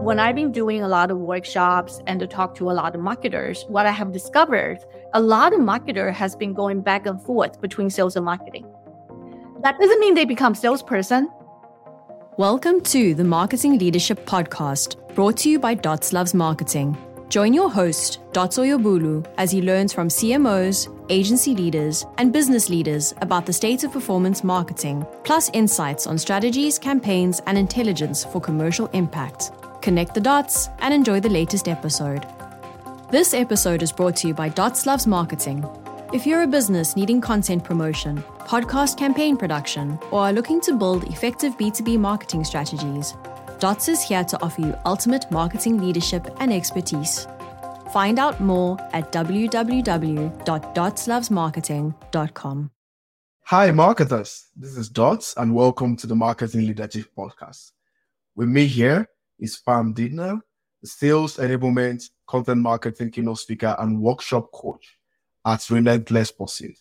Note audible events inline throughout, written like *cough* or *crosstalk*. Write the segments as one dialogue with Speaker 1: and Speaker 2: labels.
Speaker 1: When I've been doing a lot of workshops and to talk to a lot of marketers, what I have discovered, a lot of marketer has been going back and forth between sales and marketing. That doesn't mean they become salesperson.
Speaker 2: Welcome to the Marketing Leadership Podcast, brought to you by Dots Loves Marketing. Join your host, Dots Oyebolu, as he learns from CMOs, agency leaders, and business leaders about the state of performance marketing, plus insights on strategies, campaigns, and intelligence for commercial impact connect the dots, and enjoy the latest episode. This episode is brought to you by Dots Loves Marketing. If you're a business needing content promotion, podcast campaign production, or are looking to build effective B2B marketing strategies, Dots is here to offer you ultimate marketing leadership and expertise. Find out more at www.dotslovesmarketing.com.
Speaker 3: Hi, marketers. This is Dots, and welcome to the Marketing Leadership Podcast. With me here is Pam Didner, sales enablement, content marketing keynote speaker, and workshop coach at Relentless Pursuit.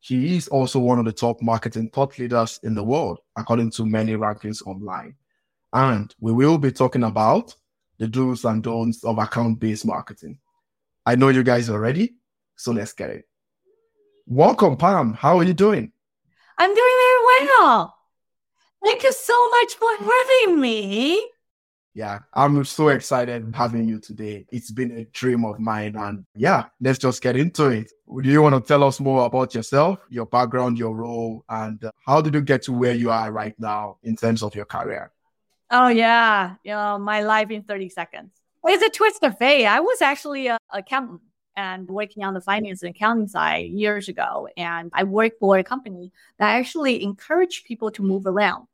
Speaker 3: He is also one of the top marketing thought leaders in the world, according to many rankings online. And we will be talking about the do's and don'ts of account based marketing. I know you guys are ready, so let's get it. Welcome, Pam. How are you doing?
Speaker 1: I'm doing very well. Thank you so much for having me.
Speaker 3: Yeah, I'm so excited having you today. It's been a dream of mine. And yeah, let's just get into it. Do you want to tell us more about yourself, your background, your role, and uh, how did you get to where you are right now in terms of your career?
Speaker 1: Oh, yeah. You know, my life in 30 seconds. It's a twist of fate. I was actually a accountant and working on the finance and accounting side years ago. And I worked for a company that actually encouraged people to move around.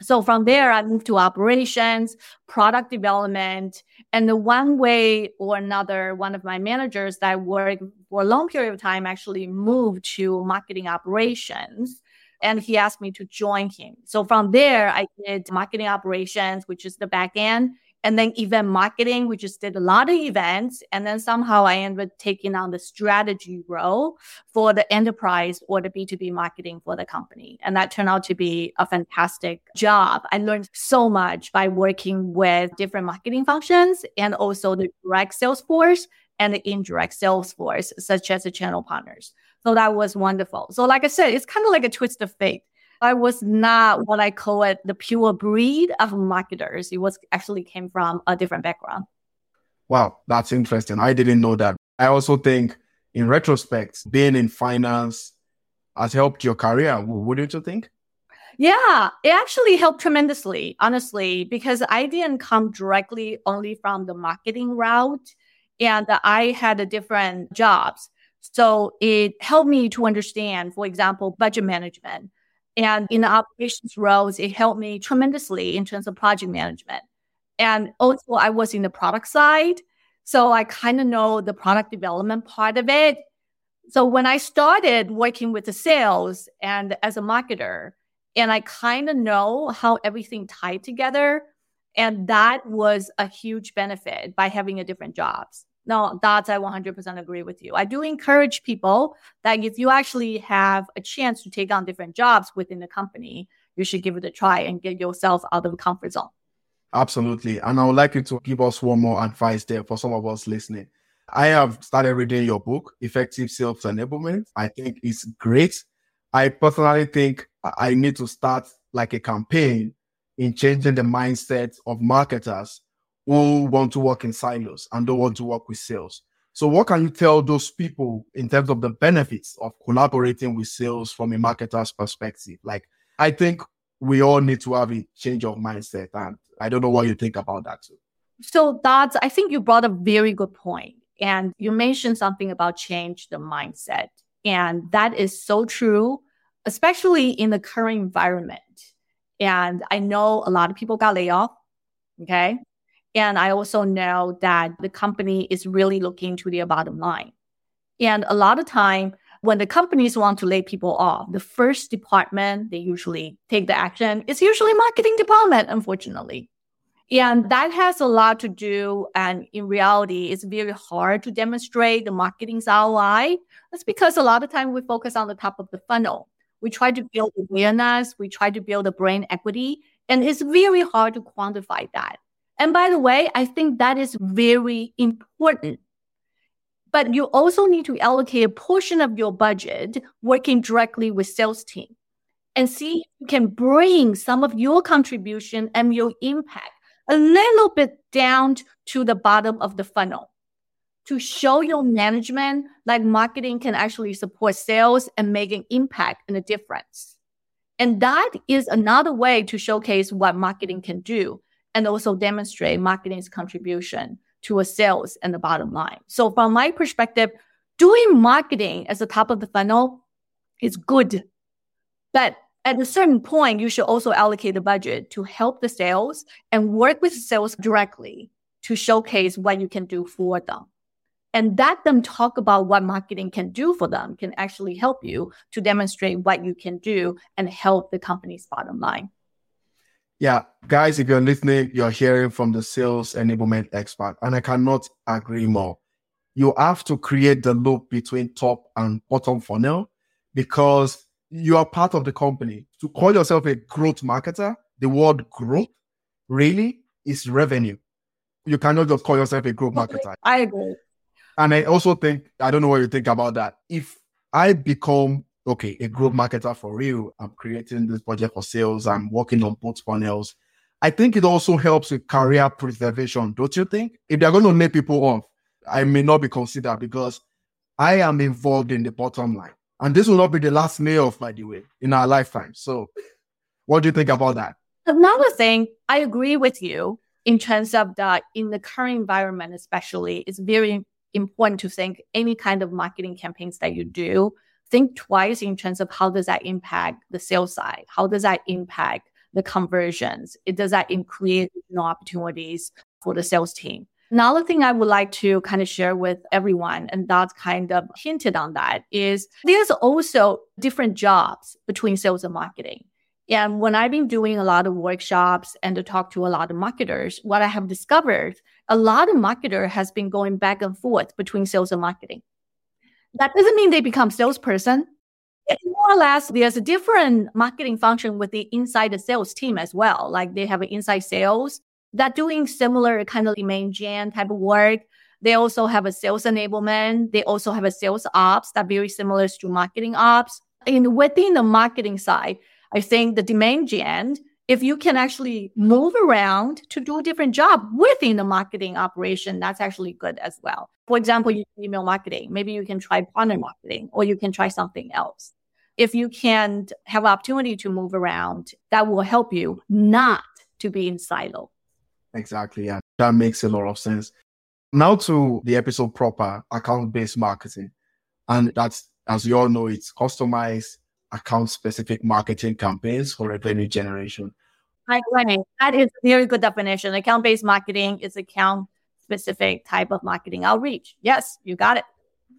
Speaker 1: So from there, I moved to operations, product development, and the one way or another, one of my managers that worked for a long period of time actually moved to marketing operations. And he asked me to join him. So from there, I did marketing operations, which is the back end, and then event marketing, we just did a lot of events. And then somehow I ended up taking on the strategy role for the enterprise or the B2B marketing for the company. And that turned out to be a fantastic job. I learned so much by working with different marketing functions and also the direct sales force and the indirect sales force, such as the channel partners. So that was wonderful. So, like I said, it's kind of like a twist of fate. I was not what I call it the pure breed of marketers. It was actually came from a different background.
Speaker 3: Wow, that's interesting. I didn't know that. I also think, in retrospect, being in finance has helped your career. Wouldn't you think?
Speaker 1: Yeah, it actually helped tremendously, honestly, because I didn't come directly only from the marketing route and I had different jobs. So it helped me to understand, for example, budget management, and in the operations roles, it helped me tremendously in terms of project management. And also, I was in the product side. So I kind of know the product development part of it. So when I started working with the sales and as a marketer, and I kind of know how everything tied together. And that was a huge benefit by having a different jobs. No, that's I 100% agree with you. I do encourage people that if you actually have a chance to take on different jobs within the company, you should give it a try and get yourself out of the comfort zone.
Speaker 3: Absolutely. And I would like you to give us one more advice there for some of us listening. I have started reading your book, Effective Sales Enablement. I think it's great. I personally think I need to start like a campaign in changing the mindset of marketers who want to work in silos and don't want to work with sales. So, what can you tell those people in terms of the benefits of collaborating with sales from a marketer's perspective? Like, I think we all need to have a change of mindset. And I don't know what you think about that too.
Speaker 1: So, that's, I think you brought a very good point. And you mentioned something about change the mindset. And that is so true, especially in the current environment. And I know a lot of people got laid off. Okay. And I also know that the company is really looking to their bottom line. And a lot of time when the companies want to lay people off, the first department they usually take the action is usually marketing department, unfortunately. And that has a lot to do. And in reality, it's very hard to demonstrate the marketing's ROI. That's because a lot of time we focus on the top of the funnel. We try to build awareness. We try to build a brand equity. And it's very hard to quantify that. And by the way, I think that is very important. But you also need to allocate a portion of your budget working directly with sales team and see if you can bring some of your contribution and your impact a little bit down to the bottom of the funnel to show your management like marketing can actually support sales and make an impact and a difference. And that is another way to showcase what marketing can do and also demonstrate marketing's contribution to a sales and the bottom line. So from my perspective, doing marketing as the top of the funnel is good. But at a certain point, you should also allocate the budget to help the sales and work with sales directly to showcase what you can do for them. And let them talk about what marketing can do for them can actually help you to demonstrate what you can do and help the company's bottom line.
Speaker 3: Yeah, guys, if you're listening, you're hearing from the sales enablement expert, and I cannot agree more. You have to create the loop between top and bottom funnel because you are part of the company. To call yourself a growth marketer, the word growth really is revenue. You cannot just call yourself a growth marketer.
Speaker 1: I agree.
Speaker 3: And I also think, I don't know what you think about that. If I become, okay, a growth marketer for real, I'm creating this budget for sales, I'm working on both funnels. I think it also helps with career preservation, don't you think? If they're going to lay people off, I may not be considered because I am involved in the bottom line. And this will not be the last layoff, by the way, in our lifetime. So, what do you think about that?
Speaker 1: Another thing, I agree with you in terms of that in the current environment, especially, it's very important to think any kind of marketing campaigns that you do, think twice in terms of how does that impact the sales side? How does that impact the conversions? It does that create new opportunities for the sales team? Another thing I would like to kind of share with everyone, and that's kind of hinted on that, is there's also different jobs between sales and marketing. And when I've been doing a lot of workshops and to talk to a lot of marketers, what I have discovered, a lot of marketer has been going back and forth between sales and marketing. That doesn't mean they become salesperson. It's more or less there's a different marketing function with the inside the sales team as well. Like they have an inside sales that doing similar kind of demand gen type of work. They also have a sales enablement. They also have a sales ops that very similar to marketing ops. And within the marketing side, I think the demand gen, if you can actually move around to do a different job within the marketing operation, that's actually good as well. For example, you email marketing, maybe you can try partner marketing or you can try something else. If you can have opportunity to move around, that will help you not to be in silo.
Speaker 3: Exactly. Yeah. That makes a lot of sense. Now to the episode proper account based marketing. And that's, as you all know, it's customized account specific marketing campaigns for revenue generation.
Speaker 1: Hi, Lenny. That is a very good definition. Account based marketing is account specific type of marketing outreach. Yes, you got it.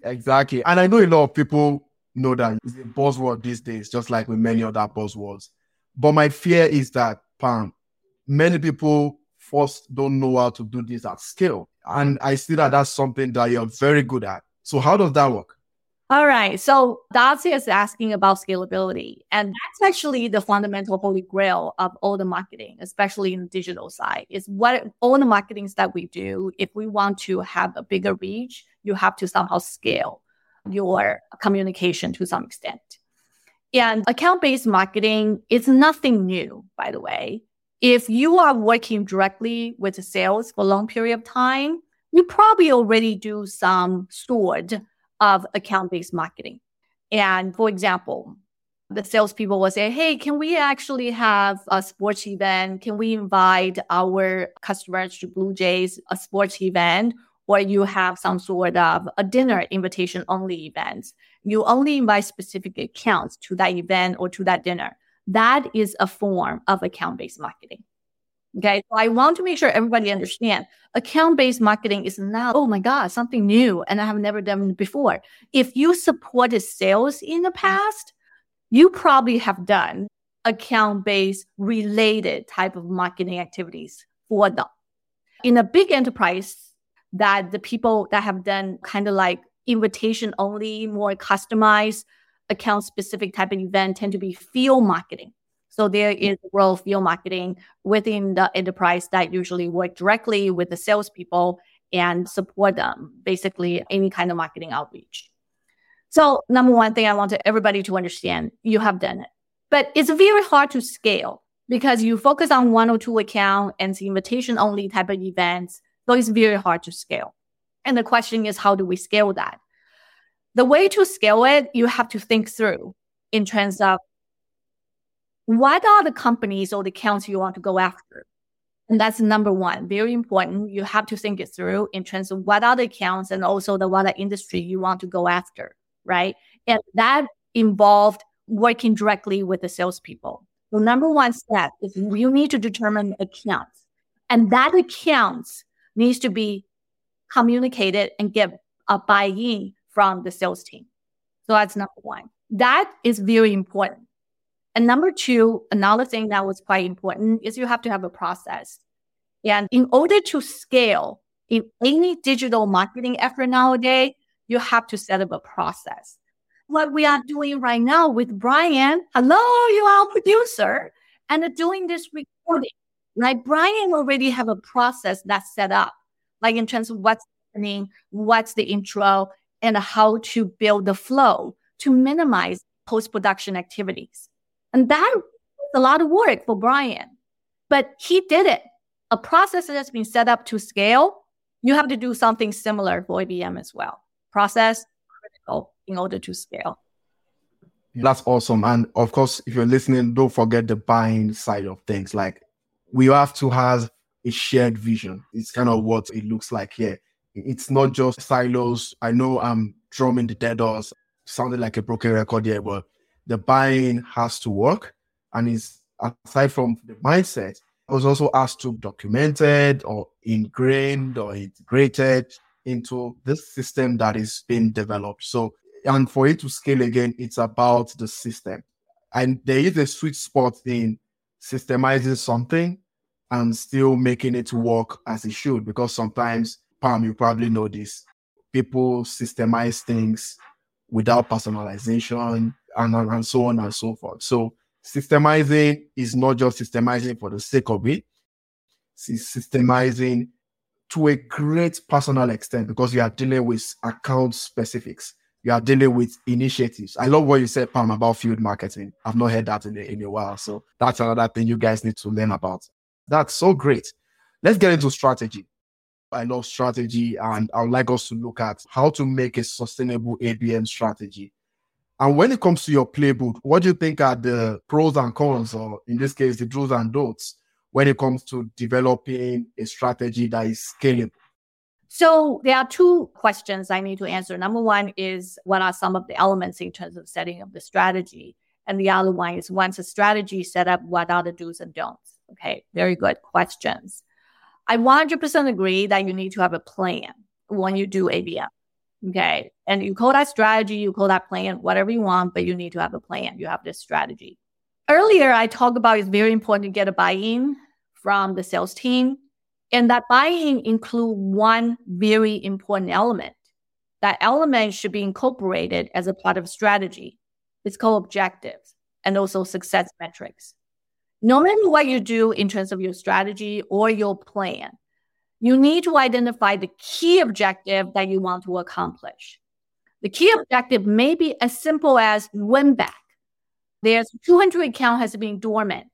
Speaker 3: Exactly. And I know a lot of people know that it's a buzzword these days, just like with many other buzzwords. But my fear is that, Pam, many people first don't know how to do this at scale. And I see that that's something that you're very good at. So how does that work?
Speaker 1: All right. So Darcy is asking about scalability. And that's actually the fundamental holy grail of all the marketing, especially in the digital side, is what all the marketings that we do. If we want to have a bigger reach, you have to somehow scale your communication to some extent. And account based marketing is nothing new, by the way. If you are working directly with the sales for a long period of time, you probably already do some sort of account based marketing. And for example, the salespeople will say, Hey, can we actually have a sports event? Can we invite our customers to Blue Jays, a sports event? Or you have some sort of a dinner invitation only event. You only invite specific accounts to that event or to that dinner. That is a form of account based marketing. Okay. So I want to make sure everybody understand account based marketing is not, oh my God, something new and I have never done before. If you supported sales in the mm-hmm. past, you probably have done account based related type of marketing activities for them. In a big enterprise that the people that have done kind of like invitation only, more customized account specific type of event tend to be field marketing. So there is role field marketing within the enterprise that usually work directly with the salespeople and support them, basically any kind of marketing outreach. So number one thing I want everybody to understand, you have done it, but it's very hard to scale because you focus on one or two account and it's invitation only type of events. So it's very hard to scale. And the question is, how do we scale that? The way to scale it, you have to think through in terms of what are the companies or the accounts you want to go after? And that's number one, very important. You have to think it through in terms of what are the accounts and also the what industry you want to go after, right? And that involved working directly with the salespeople. The number one step is you need to determine accounts. And that accounts needs to be communicated and get a buy-in from the sales team. So that's number one. That is very important. And number two, another thing that was quite important is you have to have a process. And in order to scale in any digital marketing effort nowadays, you have to set up a process. What we are doing right now with Brian, hello, you are producer, and doing this recording, right? Brian already have a process that's set up, like in terms of what's happening, what's the intro, and how to build the flow to minimize post production activities. And that was a lot of work for Brian, but he did it. A process that has been set up to scale, you have to do something similar for ABM as well. Process critical in order to scale.
Speaker 3: That's awesome. And of course, if you're listening, don't forget the buy-in side of things. Like we have to have a shared vision. It's kind of what it looks like here. It's not just silos. I know I'm drumming the dead horse, sounding like a broken record here, but the buy-in has to work. And it's aside from the mindset, it was also asked to documented or ingrained or integrated into this system that is being developed. So, and for it to scale again, it's about the system. And there is a sweet spot in systemizing something and still making it work as it should. Because sometimes, Pam, you probably know this, people systemize things without personalization, and, and so on and so forth. So systemizing is not just systemizing for the sake of it. It's systemizing to a great personal extent because you are dealing with account specifics. You are dealing with initiatives. I love what you said, Pam, about field marketing. I've not heard that in a, in a while. So that's another thing you guys need to learn about. That's so great. Let's get into strategy. I love strategy and I would like us to look at how to make a sustainable ABM strategy and when it comes to your playbook, what do you think are the pros and cons, or in this case, the do's and don'ts, when it comes to developing a strategy that is scalable?
Speaker 1: So there are two questions I need to answer. Number one is what are some of the elements in terms of setting up the strategy? And the other one is once a strategy is set up, what are the do's and don'ts? Okay, very good questions. I 100% agree that you need to have a plan when you do ABM. Okay. And you call that strategy, you call that plan, whatever you want, but you need to have a plan. You have this strategy. Earlier, I talked about it's very important to get a buy in from the sales team. And that buy in include one very important element. That element should be incorporated as a part of strategy. It's called objectives and also success metrics. No matter what you do in terms of your strategy or your plan, you need to identify the key objective that you want to accomplish. The key objective may be as simple as win back. There's 200 account has been dormant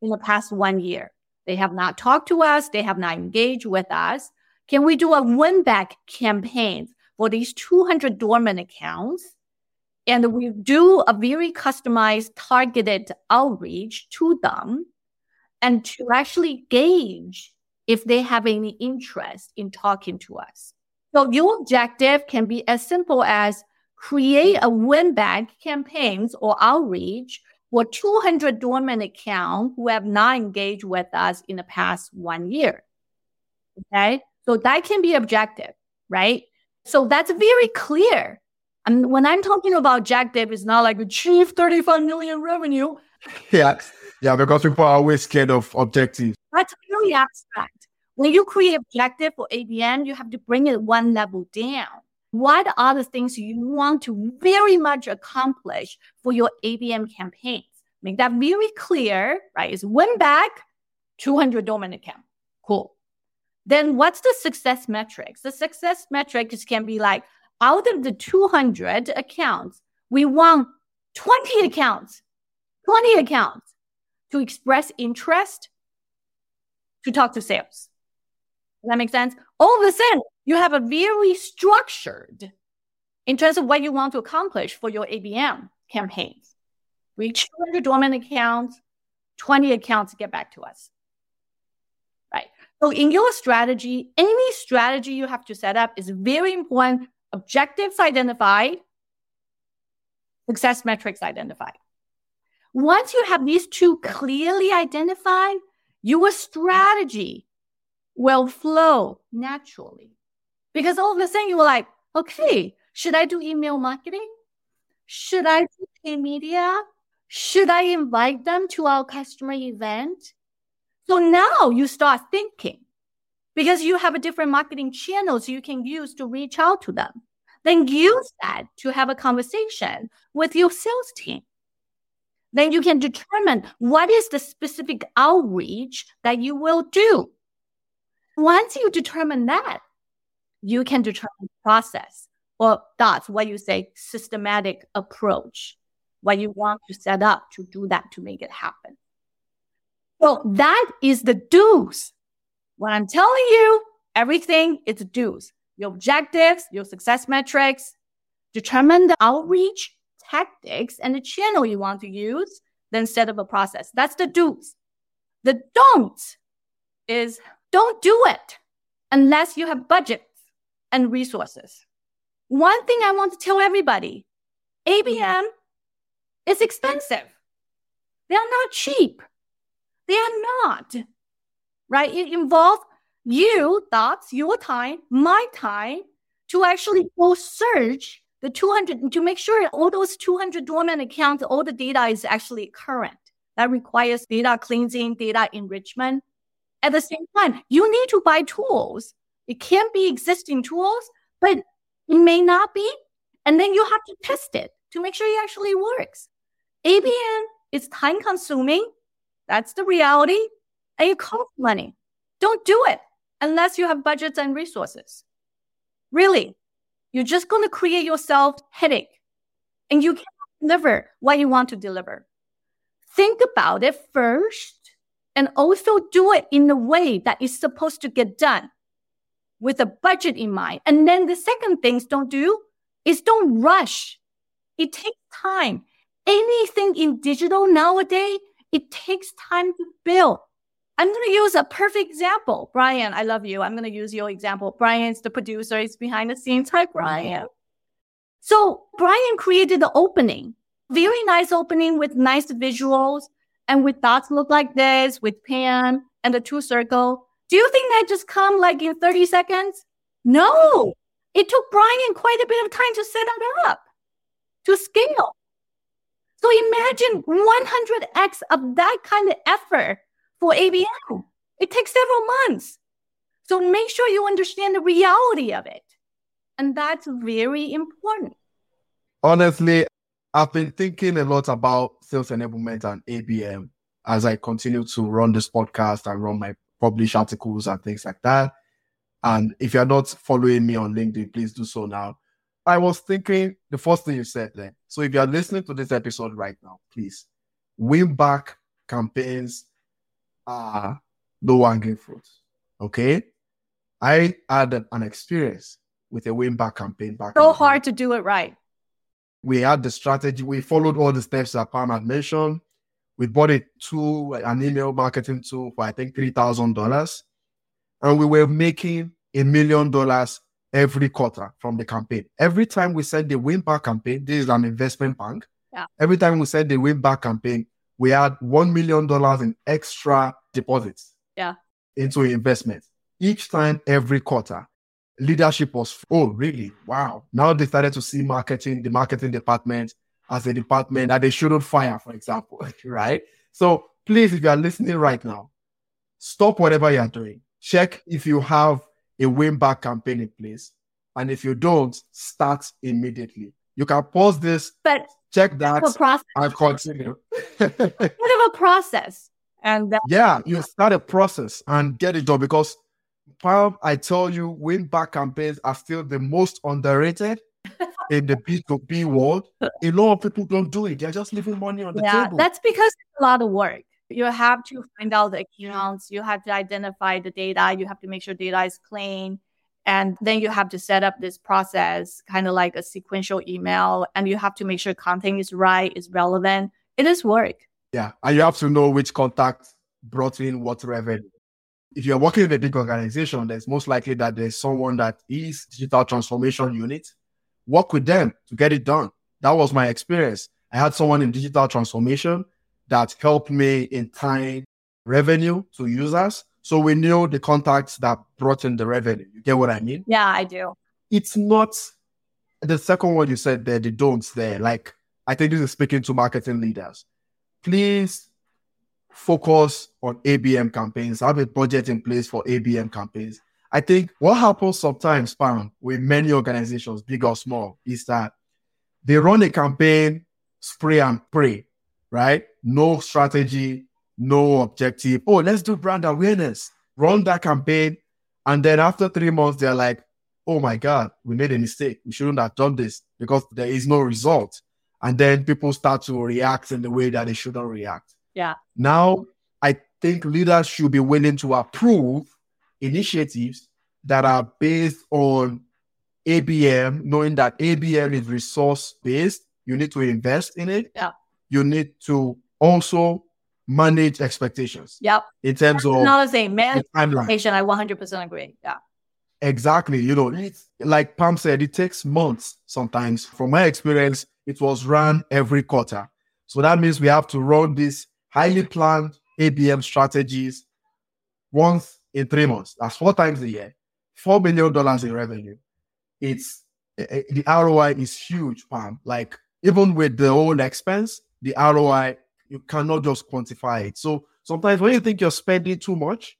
Speaker 1: in the past one year. They have not talked to us. They have not engaged with us. Can we do a win back campaign for these 200 dormant accounts? And we do a very customized targeted outreach to them and to actually gauge if they have any interest in talking to us. So your objective can be as simple as create a win back campaigns or outreach for 200 dormant accounts who have not engaged with us in the past one year. Okay. So that can be objective, right? So that's very clear. And when I'm talking about objective, it's not like achieve 35 million revenue. *laughs*
Speaker 3: Yeah. Yeah. Because people are always scared of objectives.
Speaker 1: That's really abstract. When you create objective for ABM, you have to bring it one level down. What are the things you want to very much accomplish for your ABM campaigns? Make that very clear, right? It's win back, 200 dormant account. Cool. Then what's the success metrics? The success metrics can be like out of the 200 accounts, we want 20 accounts, 20 accounts to express interest to talk to sales. Does that make sense? All of a sudden, you have a very structured in terms of what you want to accomplish for your ABM campaigns. Reach 200 dormant accounts, 20 accounts get back to us. Right. So in your strategy, any strategy you have to set up is very important. Objectives identified, success metrics identified. Once you have these two clearly identified, your strategy will flow naturally. Because all of a sudden you were like, okay, should I do email marketing? Should I do pay media? Should I invite them to our customer event? So now you start thinking because you have a different marketing channels you can use to reach out to them. Then use that to have a conversation with your sales team. Then you can determine what is the specific outreach that you will do. Once you determine that, you can determine process or that's what you say systematic approach, what you want to set up to do that to make it happen. So that is the do's. What I'm telling you, everything is do's. Your objectives, your success metrics, determine the outreach tactics and the channel you want to use, then set up a process. That's the do's. The don'ts is don't do it unless you have budgets and resources. One thing I want to tell everybody ABM is expensive. They are not cheap. They are not, right? It involves you, Dots, your time, my time to actually go search the 200 to make sure all those 200 dormant accounts, all the data is actually current. That requires data cleansing, data enrichment. At the same time, you need to buy tools. It can be existing tools, but it may not be. And then you have to test it to make sure it actually works. ABM is time consuming. That's the reality. And it costs money. Don't do it unless you have budgets and resources. Really, you're just going to create yourself headache and you can't deliver what you want to deliver. Think about it first and also do it in the way that is supposed to get done with a budget in mind. And then the second things don't do is don't rush. It takes time. Anything in digital nowadays, it takes time to build. I'm going to use a perfect example. Brian, I love you. I'm going to use your example. Brian's the producer. He's behind the scenes. Hi, Brian. So Brian created the opening, very nice opening with nice visuals and with dots look like this with Pam and the two circle. Do you think that just come like in 30 seconds? No, it took Brian quite a bit of time to set it up, to scale. So imagine 100x of that kind of effort for ABM. It takes several months. So make sure you understand the reality of it. And that's very important.
Speaker 3: Honestly, I've been thinking a lot about sales enablement and ABM as I continue to run this podcast and run my publish articles and things like that. And if you're not following me on LinkedIn, please do so now. I was thinking the first thing you said there. So if you're listening to this episode right now, please win back campaigns are low hanging fruit. Okay. I had an, experience with a win back campaign back.
Speaker 1: So hard to do it right.
Speaker 3: We had the strategy. We followed all the steps that Pam had mentioned. We bought a tool, an email marketing tool for I think three thousand dollars, and we were making a million dollars every quarter from the campaign. Every time we send the win back campaign, this is an investment bank.
Speaker 1: Yeah.
Speaker 3: Every time we send the win back campaign, we had one million dollars in extra deposits.
Speaker 1: Yeah.
Speaker 3: Into investment each time, every quarter. Leadership was oh really wow. Now they started to see marketing, the marketing department as a department that they shouldn't fire, for example, *laughs* right? So please, if you are listening right now, stop whatever you are doing. Check if you have a win back campaign in place. And if you don't, start immediately. You can pause this,
Speaker 1: but
Speaker 3: check that,
Speaker 1: a process.
Speaker 3: and continue.
Speaker 1: Bit of a process. And that,
Speaker 3: yeah, you start a process and get it done because Pam, I tell you, win back campaigns are still the most underrated *laughs* in the B2B world. A lot of people don't do it. They're just leaving money on the
Speaker 1: yeah,
Speaker 3: table.
Speaker 1: that's because it's a lot of work. You have to find out the accounts, you have to identify the data, you have to make sure data is clean. And then you have to set up this process, kind of like a sequential email, and you have to make sure content is right, is relevant. It is work.
Speaker 3: Yeah. And you have to know which contact brought in what revenue. If you're working in a big organization, there's most likely that there's someone that is digital transformation unit. Work with them to get it done. That was my experience. I had someone in digital transformation that helped me in tying revenue to users. So we knew the contacts that brought in the revenue. You get what I mean?
Speaker 1: Yeah, I do.
Speaker 3: It's not the second one you said there, the don'ts there. Like, I think this is speaking to marketing leaders. Please focus on ABM campaigns, have a budget in place for ABM campaigns. I think what happens sometimes, Pam, with many organizations, big or small, is that they run a campaign, spray and pray, right? No strategy, no objective. Oh, let's do brand awareness. Run that campaign. And then after three months, they're like, oh my God, we made a mistake. We shouldn't have done this because there is no result. And then people start to react in the way that they shouldn't react.
Speaker 1: Yeah.
Speaker 3: Now, I think leaders should be willing to approve initiatives that are based on ABM, knowing that ABM is resource based. You need to invest in it.
Speaker 1: Yeah.
Speaker 3: You need to also manage expectations
Speaker 1: Yep.
Speaker 3: in terms of
Speaker 1: Another thing, man,
Speaker 3: timeline.
Speaker 1: expectation, I 100% agree. Yeah.
Speaker 3: Exactly. You know, it's, like Pam said, it takes months sometimes. From my experience, it was run every quarter. So that means we have to run these highly planned ABM strategies once in three months. That's four times a year. $4 million in revenue. It's eh, eh, the ROI is huge, Pam. Like even with the whole expense, the ROI, you cannot just quantify it. So sometimes when you think you're spending too much,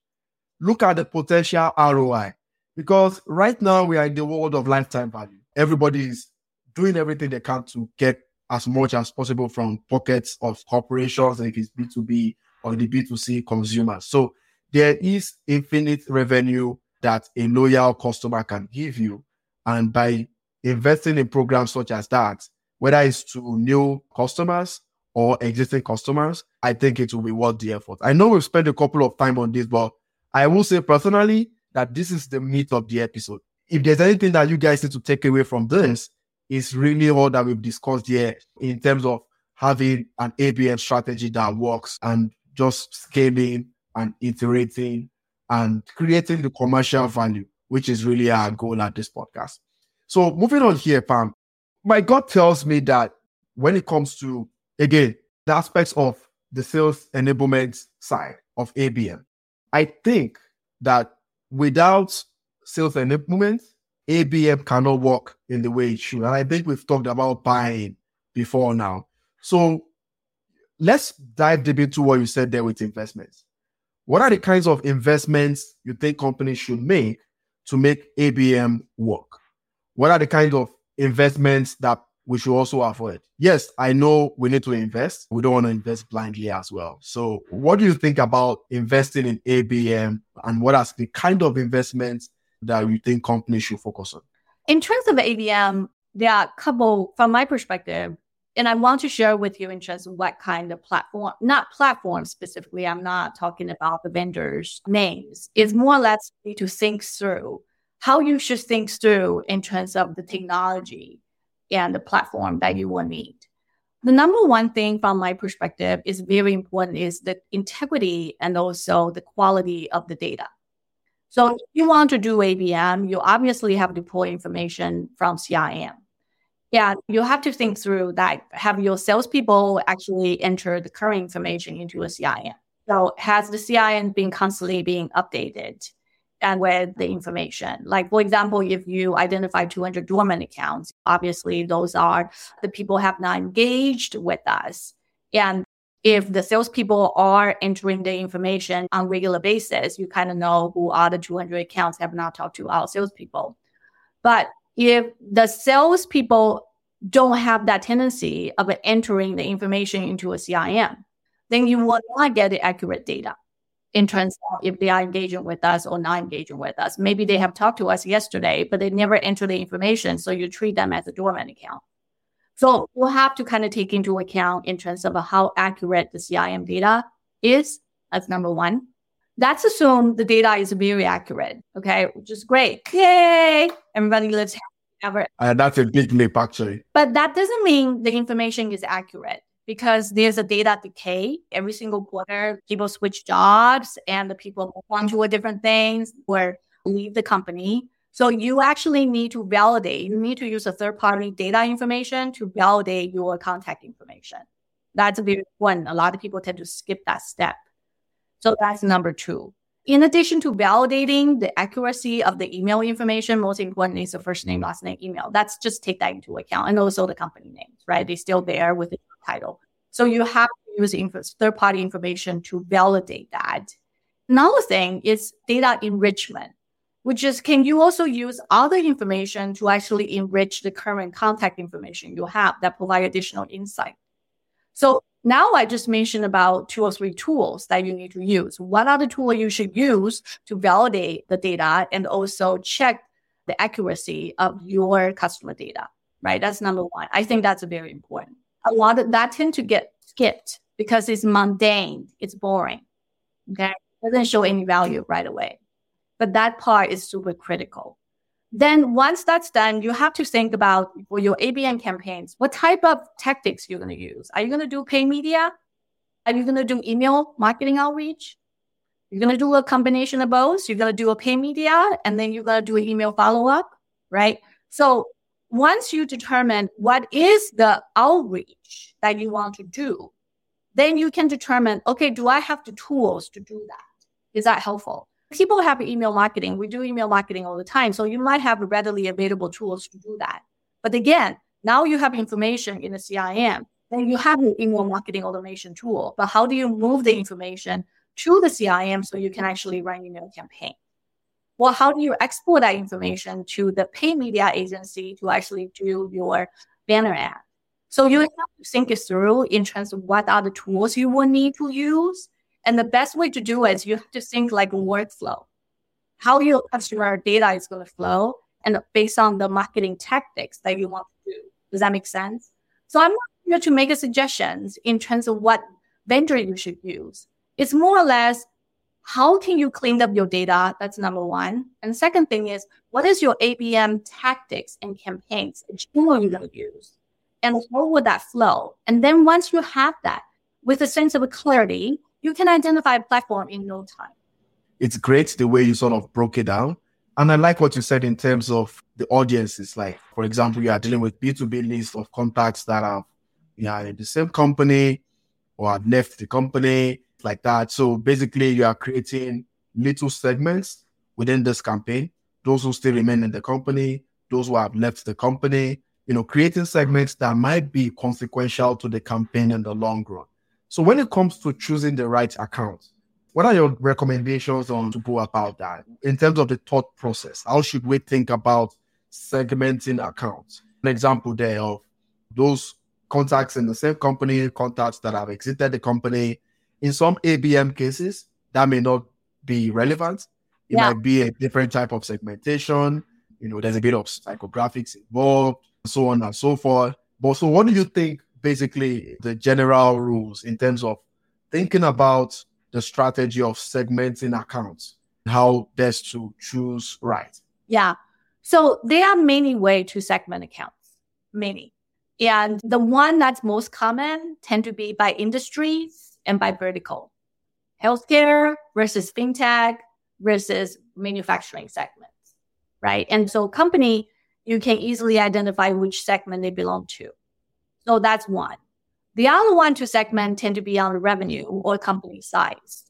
Speaker 3: look at the potential ROI. Because right now we are in the world of lifetime value. Everybody is doing everything they can to get as much as possible from pockets of corporations, if it's B2B or the B2C consumers. So there is infinite revenue that a loyal customer can give you. And by investing in programs such as that, whether it's to new customers or existing customers, I think it will be worth the effort. I know we've spent a couple of time on this, but I will say personally that this is the meat of the episode. If there's anything that you guys need to take away from this, it's really all that we've discussed here in terms of having an ABM strategy that works and just scaling and iterating and creating the commercial value, which is really our goal at this podcast. So moving on here, Pam, my gut tells me that when it comes to, again, the aspects of the sales enablement side of ABM, I think that without sales enablement, ABM cannot work in the way it should. And I think we've talked about buy-in before now. So let's dive deep into what you said there with investments. What are the kinds of investments you think companies should make to make ABM work? What are the kinds of investments that we should also avoid? Yes, I know we need to invest. We don't want to invest blindly as well. So, what do you think about investing in ABM and what are the kind of investments that you think companies should focus on?
Speaker 1: In terms of ABM, there are a couple, from my perspective, and I want to share with you in terms of what kind of platform, not platform specifically. I'm not talking about the vendors' names. It's more or less to think through how you should think through in terms of the technology and the platform that you will need. The number one thing from my perspective is very important is the integrity and also the quality of the data. So if you want to do ABM, you obviously have to pull information from CRM. Yeah, you have to think through that. Have your salespeople actually enter the current information into a CRM? So has the CRM been constantly being updated and with the information? Like for example, if you identify 200 dormant accounts, obviously those are the people have not engaged with us. And if the salespeople are entering the information on regular basis, you kind of know who are the 200 accounts have not talked to our salespeople. But if the salespeople don't have that tendency of entering the information into a CRM, then you will not get the accurate data in terms of if they are engaging with us or not engaging with us. Maybe they have talked to us yesterday, but they never enter the information. So you treat them as a dormant account. So we'll have to kind of take into account in terms of how accurate the CRM data is. That's number one. That's assume the data is very accurate. Okay, which is great. Yay! Everybody lives ever.
Speaker 3: And that's a big leap, actually.
Speaker 1: But that doesn't mean the information is accurate because there's a data decay every single quarter. People switch jobs and the people move on to a different things or leave the company. So you actually need to validate. You need to use a third party data information to validate your contact information. That's a big one. A lot of people tend to skip that step. So that's number two. In addition to validating the accuracy of the email information, most important is the first name, last name, email. That's just take that into account. And also the company names, right? They're still there with the title. So you have to use third party information to validate that. Another thing is data enrichment, which is can you also use other information to actually enrich the current contact information you have that provide additional insight? So now I just mentioned about two or three tools that you need to use. What are the tools you should use to validate the data and also check the accuracy of your customer data, right? That's number one. I think that's very important. A lot of that tend to get skipped because it's mundane, it's boring. Okay. It doesn't show any value right away. But that part is super critical. Then once that's done, you have to think about for your ABM campaigns, what type of tactics you're going to use. Are you going to do paid media? Are you going to do email marketing outreach? You're going to do a combination of both. You're going to do a paid media and then you're going to do an email follow up, right? So once you determine what is the outreach that you want to do, then you can determine, okay, do I have the tools to do that? Is that helpful? People have email marketing. We do email marketing all the time. So you might have readily available tools to do that. But again, now you have information in the CRM, then you have an email marketing automation tool. But how do you move the information to the CRM so you can actually run email campaign? Well, how do you export that information to the paid media agency to actually do your banner ad? So you have to think it through in terms of what are the tools you will need to use and the best way to do it is you have to think like workflow, how your customer data is going to flow and based on the marketing tactics that you want to do. Does that make sense? So I'm not here to make suggestions in terms of what vendor you should use. It's more or less how can you clean up your data? That's number one. And second thing is what is your ABM tactics and campaigns that you are going to use? And how would that flow? And then once you have that with a sense of clarity, you can identify a platform in no time.
Speaker 3: It's great the way you sort of broke it down. And I like what you said in terms of the audiences. Like, for example, you are dealing with B2B lists of contacts that are yeah, in the same company or have left the company, like that. So basically, you are creating little segments within this campaign. Those who still remain in the company, those who have left the company, you know, creating segments that might be consequential to the campaign in the long run. So when it comes to choosing the right account, what are your recommendations on to go about that in terms of the thought process? How should we think about segmenting accounts? An example there of those contacts in the same company, contacts that have exited the company. In some ABM cases, that may not be relevant. It yeah. might be a different type of segmentation. You know, there's a bit of psychographics involved, so on and so forth. But so, what do you think basically the general rules in terms of thinking about the strategy of segmenting accounts, how best to choose right.
Speaker 1: Yeah. So there are many ways to segment accounts, many. And the one that's most common tend to be by industries and by vertical. Healthcare versus fintech versus manufacturing segments, right? And so company, you can easily identify which segment they belong to. So that's one. The other one to segment tend to be on the revenue or company size,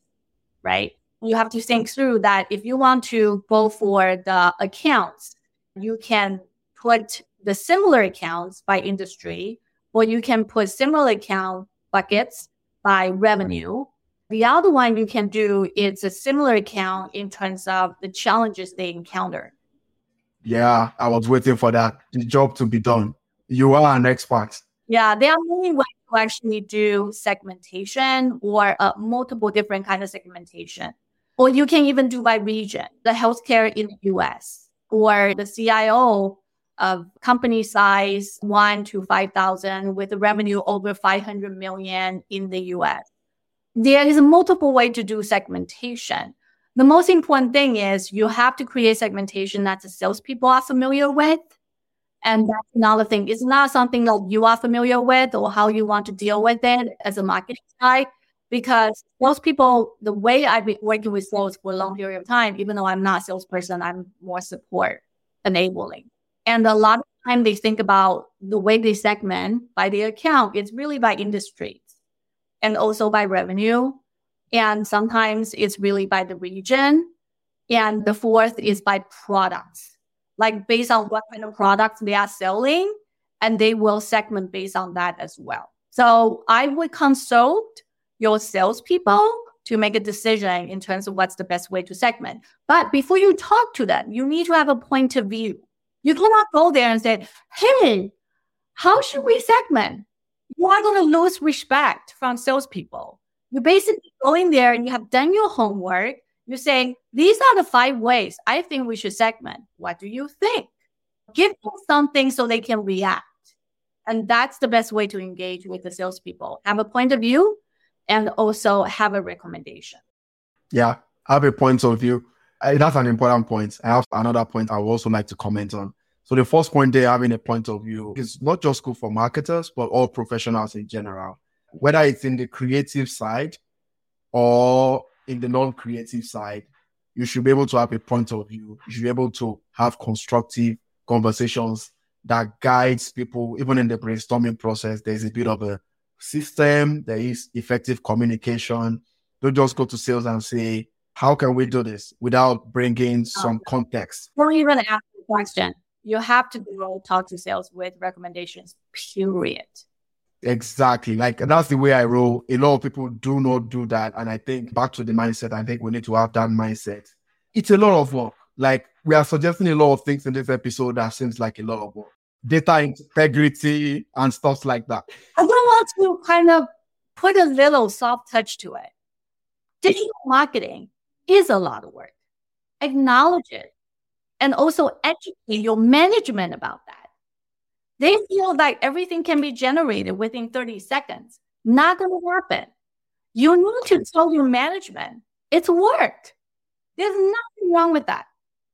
Speaker 1: right? You have to think through that if you want to go for the accounts, you can put the similar accounts by industry, or you can put similar account buckets by revenue. The other one you can do is a similar account in terms of the challenges they encounter.
Speaker 3: Yeah, I was waiting for that job to be done. You are an expert.
Speaker 1: Yeah, there are many ways to actually do segmentation or uh, multiple different kind of segmentation. Or you can even do by region, the healthcare in the US or the CIO of company size one to 5,000 with revenue over 500 million in the US. There is multiple way to do segmentation. The most important thing is you have to create segmentation that the salespeople are familiar with. And that's another thing. It's not something that you are familiar with or how you want to deal with it as a marketing guy, Because most people, the way I've been working with sales for a long period of time, even though I'm not a salesperson, I'm more support enabling. And a lot of time they think about the way they segment by the account, it's really by industries and also by revenue. And sometimes it's really by the region. And the fourth is by products, like based on what kind of products they are selling, and they will segment based on that as well. So I would consult your salespeople to make a decision in terms of what's the best way to segment. But before you talk to them, you need to have a point of view. You cannot go there and say, hey, how should we segment? You are going to lose respect from salespeople. You basically go in there and you have done your homework. You're saying, these are the five ways I think we should segment. What do you think? Give them something so they can react. And that's the best way to engage with the salespeople. Have a point of view and also have a recommendation.
Speaker 3: Yeah, have a point of view. Uh, that's an important point. I have another point I would also like to comment on. So the first point there, having a point of view is not just good for marketers, but all professionals in general, whether it's in the creative side or in the non-creative side, you should be able to have a point of view. You should be able to have constructive conversations that guides people, even in the brainstorming process. There's a bit of a system. There is effective communication. Don't just go to sales and say, how can we do this without bringing oh, some context?
Speaker 1: Don't even ask the question. You have to go talk to sales with recommendations, period.
Speaker 3: Exactly. Like that's the way I roll. A lot of people do not do that. And I think back to the mindset, I think we need to have that mindset. It's a lot of work. Like we are suggesting a lot of things in this episode that seems like a lot of work. Data integrity and stuff like that.
Speaker 1: I want to kind of put a little soft touch to it. Digital marketing is a lot of work. Acknowledge it and also educate your management about that. They feel like everything can be generated within 30 seconds. Not going to happen. You need to tell your management it's work. There's nothing wrong with that.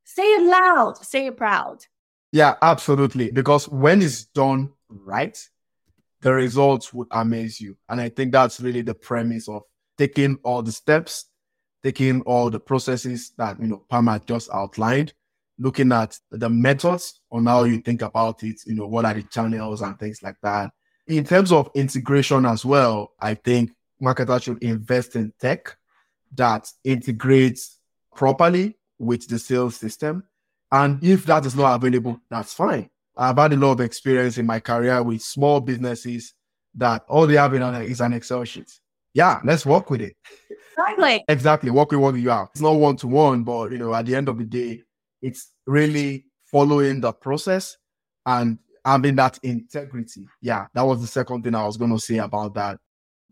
Speaker 1: Say it loud, say it proud.
Speaker 3: Yeah, absolutely. Because when it's done right, the results would amaze you. And I think that's really the premise of taking all the steps taking all the processes that, you know, Pam had just outlined, looking at the methods on how you think about it, you know, what are the channels and things like that. In terms of integration as well, I think marketers should invest in tech that integrates properly with the sales system. And if that is not available, that's fine. I've had a lot of experience in my career with small businesses that all they have in is an Excel sheet. Yeah, let's work with it.
Speaker 1: Exactly.
Speaker 3: Exactly. Work with what you have. It's not one to one, but you know, at the end of the day, it's really following the process and having that integrity. Yeah, that was the second thing I was going to say about that.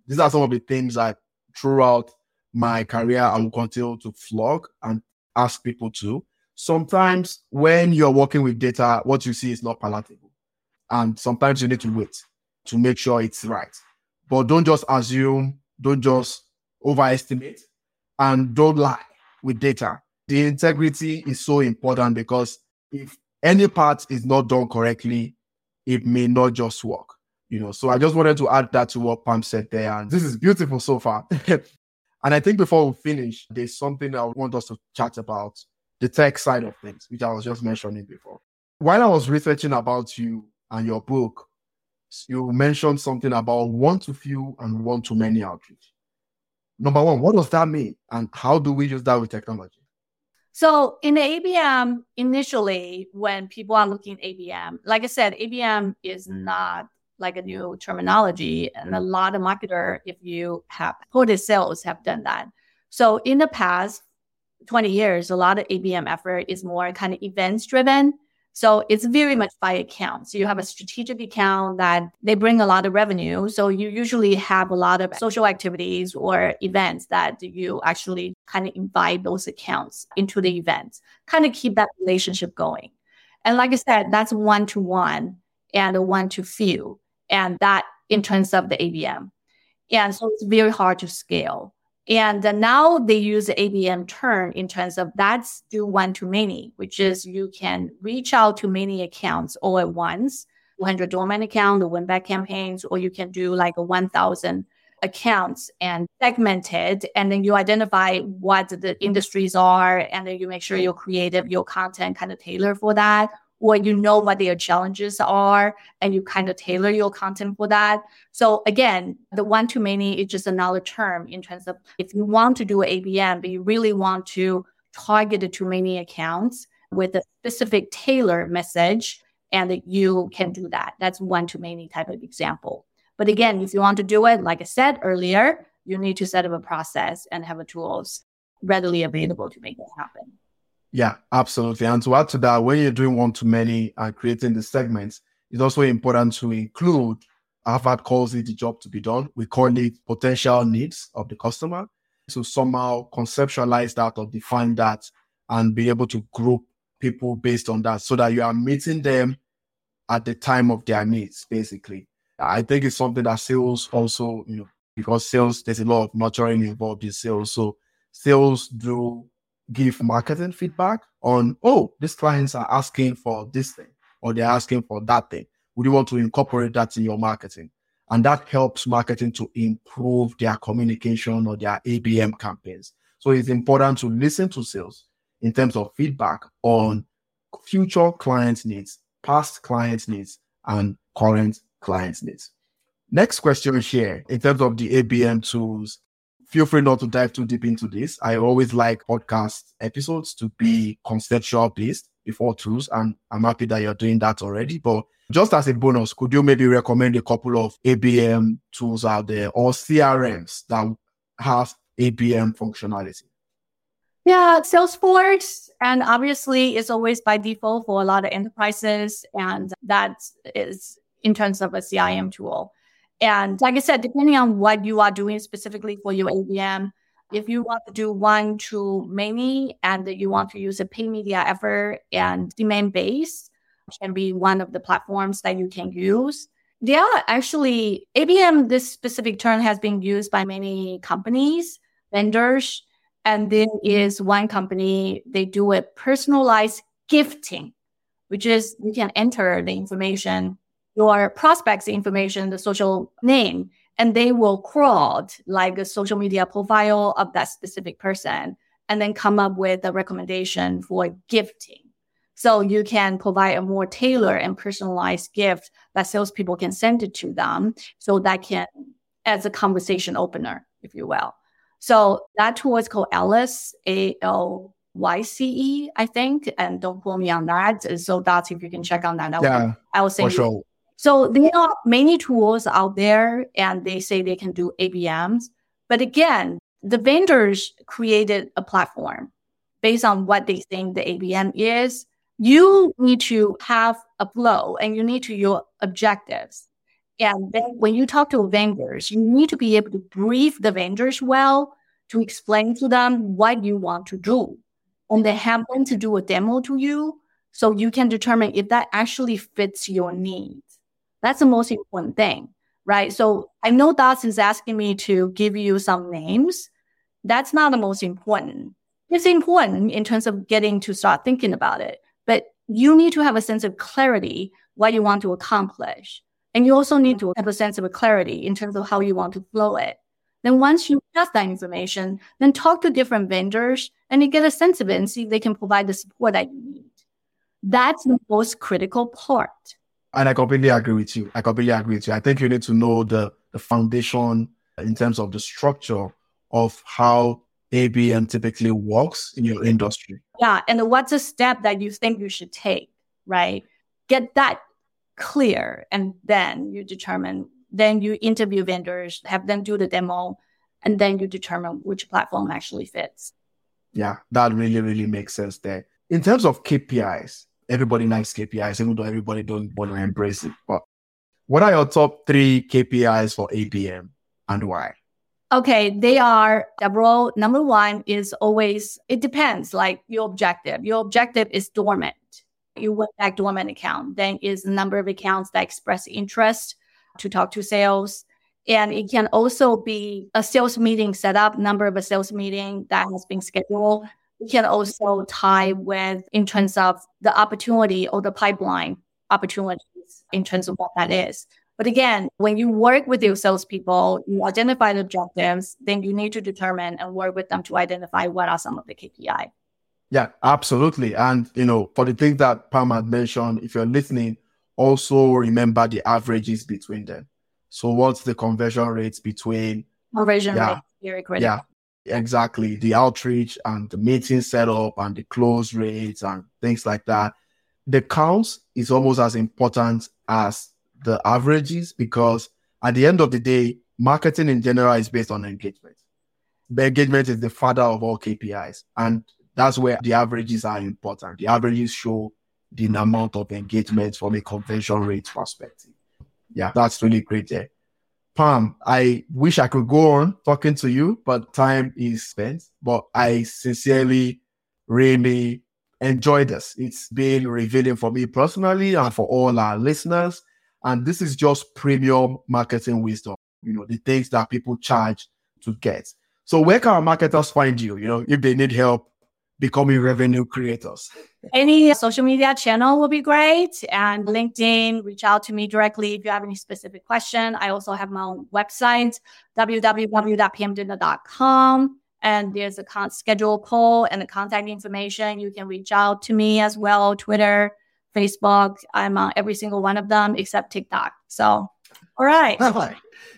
Speaker 3: These are some of the things that throughout my career I will continue to flog and ask people to. Sometimes when you're working with data, what you see is not palatable. And sometimes you need to wait to make sure it's right. But don't just assume, don't just overestimate and don't lie with data. The integrity is so important because if any part is not done correctly, it may not just work. You know, so I just wanted to add that to what Pam said there. And this is beautiful so far. *laughs* and I think before we finish, there's something I want us to chat about the tech side of things, which I was just mentioning before. While I was researching about you and your book, you mentioned something about one to few and one to many outreach number one, what does that mean? And how do we use that with technology?
Speaker 1: So in the ABM, initially, when people are looking at ABM, like I said, ABM is not like a new terminology. And a lot of marketer, if you have quoted sales, have done that. So in the past 20 years, a lot of ABM effort is more kind of events driven. So it's very much by account. So you have a strategic account that they bring a lot of revenue. So you usually have a lot of social activities or events that you actually kind of invite those accounts into the event, kind of keep that relationship going. And like I said, that's one to one and one to few. And that in terms of the ABM. And so it's very hard to scale. And now they use ABM term in terms of that's do one to many, which is you can reach out to many accounts all at once, 100 domain account, the win back campaigns, or you can do like a 1000 accounts and segmented. And then you identify what the industries are. And then you make sure your creative, your content kind of tailor for that or you know what their challenges are and you kind of tailor your content for that. So again, the one to many is just another term in terms of if you want to do ABM, but you really want to target the too many accounts with a specific tailor message and you can do that. That's one to many type of example. But again, if you want to do it, like I said earlier, you need to set up a process and have a tools readily available to make it happen.
Speaker 3: Yeah, absolutely. And to add to that, when you're doing one to many and creating the segments, it's also important to include Harvard calls it the job to be done. We call it potential needs of the customer. So somehow conceptualize that or define that and be able to group people based on that so that you are meeting them at the time of their needs, basically. I think it's something that sales also, you know, because sales, there's a lot of nurturing involved in sales. So sales do give marketing feedback on, oh, these clients are asking for this thing or they're asking for that thing. Would you want to incorporate that in your marketing? And that helps marketing to improve their communication or their ABM campaigns. So it's important to listen to sales in terms of feedback on future client needs, past client needs, and current client needs. Next question here in terms of the ABM tools feel free not to dive too deep into this. I always like podcast episodes to be conceptual based before tools, and I'm happy that you're doing that already. But just as a bonus, could you maybe recommend a couple of ABM tools out there or CRMs that have ABM functionality?
Speaker 1: Yeah, Salesforce, and obviously it's always by default for a lot of enterprises, and that is in terms of a CRM tool. And like I said, depending on what you are doing specifically for your ABM, if you want to do one to many and you want to use a pay media effort and Demandbase, can be one of the platforms that you can use. There are actually ABM, this specific term has been used by many companies, vendors, and there is one company, they do a personalized gifting, which is you can enter the information your prospects information, the social name, and they will crawl like a social media profile of that specific person and then come up with a recommendation for gifting. So you can provide a more tailored and personalized gift that salespeople can send it to them. So that can, as a conversation opener, if you will. So that tool is called Alyce, A L Y C E, I think. And don't quote me on that. So that's if you can check on that.
Speaker 3: yeah,
Speaker 1: I will say
Speaker 3: for sure.
Speaker 1: So there are many tools out there and they say they can do ABMs. But again, the vendors created a platform based on what they think the ABM is. You need to have a flow and you need to your objectives. And then when you talk to vendors, you need to be able to brief the vendors well to explain to them what you want to do. And they have them to do a demo to you so you can determine if that actually fits your needs. That's the most important thing, right? So I know is asking me to give you some names. That's not the most important. It's important in terms of getting to start thinking about it, but you need to have a sense of clarity what you want to accomplish. And you also need to have a sense of clarity in terms of how you want to flow it. Then once you have that information, then talk to different vendors and you get a sense of it and see if they can provide the support that you need. That's the most critical part.
Speaker 3: And I completely agree with you. I completely agree with you. I think you need to know the, the foundation in terms of the structure of how ABM typically works in your industry.
Speaker 1: Yeah. And what's a step that you think you should take, right? Get that clear. And then you determine, then you interview vendors, have them do the demo, and then you determine which platform actually fits.
Speaker 3: Yeah, that really, really makes sense there. In terms of KPIs, everybody likes KPIs, even though everybody don't want to embrace it. But what are your top three KPIs for ABM and why?
Speaker 1: Okay, they are several. Number one is always, it depends, like your objective. Your objective is dormant. You went back dormant account. Then is the number of accounts that express interest to talk to sales. And it can also be a sales meeting set up, number of a sales meeting that has been scheduled. It can also tie with in terms of the opportunity or the pipeline opportunities in terms of what that is. But again, when you work with your salespeople, you identify the objectives, then you need to determine and work with them to identify what are some of the KPI.
Speaker 3: Yeah, absolutely. And you know, for the things that Pam had mentioned, if you're listening, also remember the averages between them. So what's the conversion rates between
Speaker 1: conversion yeah, rate? Very critical.
Speaker 3: Yeah, exactly. The outreach and the meeting setup and the close rates and things like that. The counts is almost as important as the averages because at the end of the day, marketing in general is based on engagement. The engagement is the father of all KPIs. And that's where the averages are important. The averages show the amount of engagement from a conversion rate perspective. Yeah, that's really great there. Pam, I wish I could go on talking to you, but time is spent. But I sincerely, really enjoyed this. It's been revealing for me personally and for all our listeners. And this is just premium marketing wisdom, you know, the things that people charge to get. So where can our marketers find you, you know, if they need help becoming revenue creators?
Speaker 1: Any social media channel will be great. And LinkedIn, reach out to me directly if you have any specific question. I also have my own website, www.pamdidner.com. And there's a con- schedule poll and the contact information. You can reach out to me as well, Twitter, Facebook. I'm on every single one of them except TikTok. So, all right.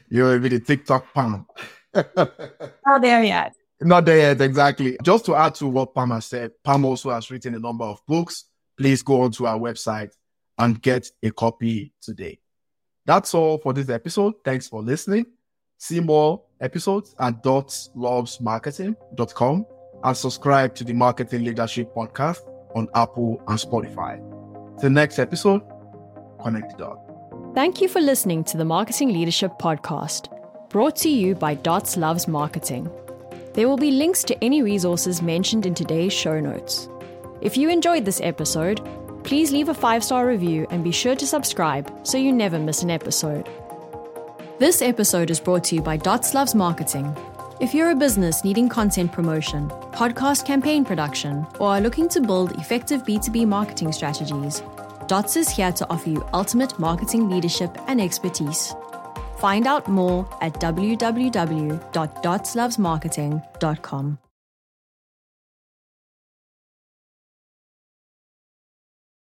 Speaker 3: You're a bit TikTok Pam.
Speaker 1: Not there yet.
Speaker 3: Not there yet, exactly. Just to add to what Pam has said, Pam also has written a number of books. Please go onto our website and get a copy today. That's all for this episode. Thanks for listening. See more episodes at dotslovesmarketing.com and subscribe to the Marketing Leadership Podcast on Apple and Spotify. The next episode, connect the dot.
Speaker 2: Thank you for listening to the Marketing Leadership Podcast, brought to you by Dots Loves Marketing. There will be links to any resources mentioned in today's show notes. If you enjoyed this episode, please leave a five star review and be sure to subscribe so you never miss an episode. This episode is brought to you by Dots Loves Marketing. If you're a business needing content promotion, podcast campaign production, or are looking to build effective B2B marketing strategies, Dots is here to offer you ultimate marketing leadership and expertise. Find out more at www.dotslovesmarketing.com.